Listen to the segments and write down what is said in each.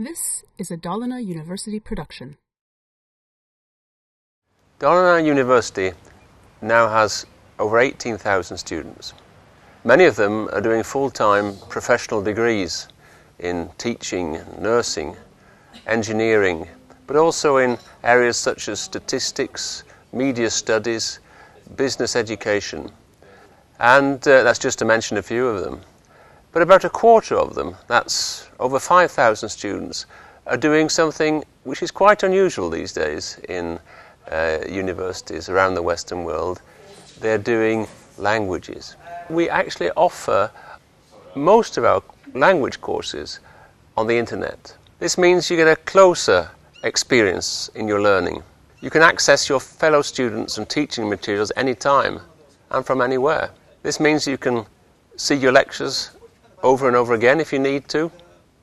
This is a Dalarna University production. Dalarna University now has over 18,000 students. Many of them are doing full-time professional degrees in teaching, nursing, engineering, but also in areas such as statistics, media studies, business education. And uh, that's just to mention a few of them. But about a quarter of them, that's over 5,000 students, are doing something which is quite unusual these days in uh, universities around the Western world. They're doing languages. We actually offer most of our language courses on the internet. This means you get a closer experience in your learning. You can access your fellow students and teaching materials anytime and from anywhere. This means you can see your lectures over and over again if you need to,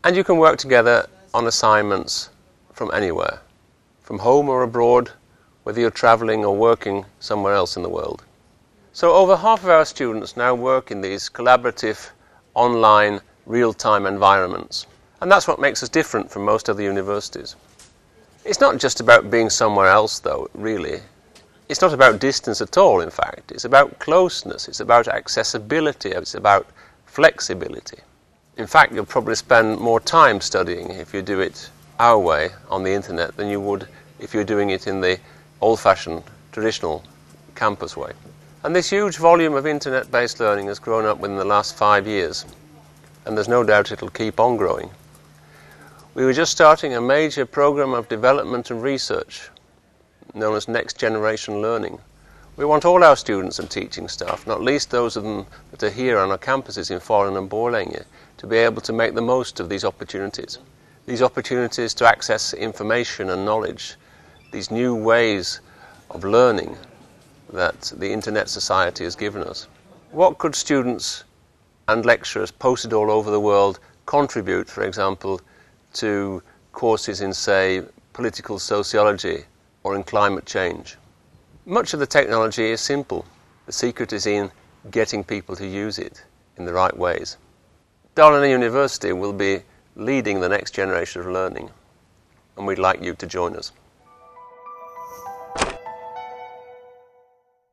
and you can work together on assignments from anywhere, from home or abroad, whether you're traveling or working somewhere else in the world. So, over half of our students now work in these collaborative, online, real time environments. And that's what makes us different from most other universities. It's not just about being somewhere else, though, really. It's not about distance at all, in fact. It's about closeness, it's about accessibility, it's about flexibility. In fact, you'll probably spend more time studying if you do it our way on the internet than you would if you're doing it in the old fashioned, traditional campus way. And this huge volume of internet based learning has grown up within the last five years, and there's no doubt it'll keep on growing. We were just starting a major program of development and research known as Next Generation Learning. We want all our students and teaching staff, not least those of them that are here on our campuses in Falun and Borlänge, to be able to make the most of these opportunities. These opportunities to access information and knowledge, these new ways of learning that the Internet Society has given us. What could students and lecturers posted all over the world contribute, for example, to courses in, say, political sociology or in climate change? Much of the technology is simple. The secret is in getting people to use it in the right ways. Dalarna University will be leading the next generation of learning, and we'd like you to join us.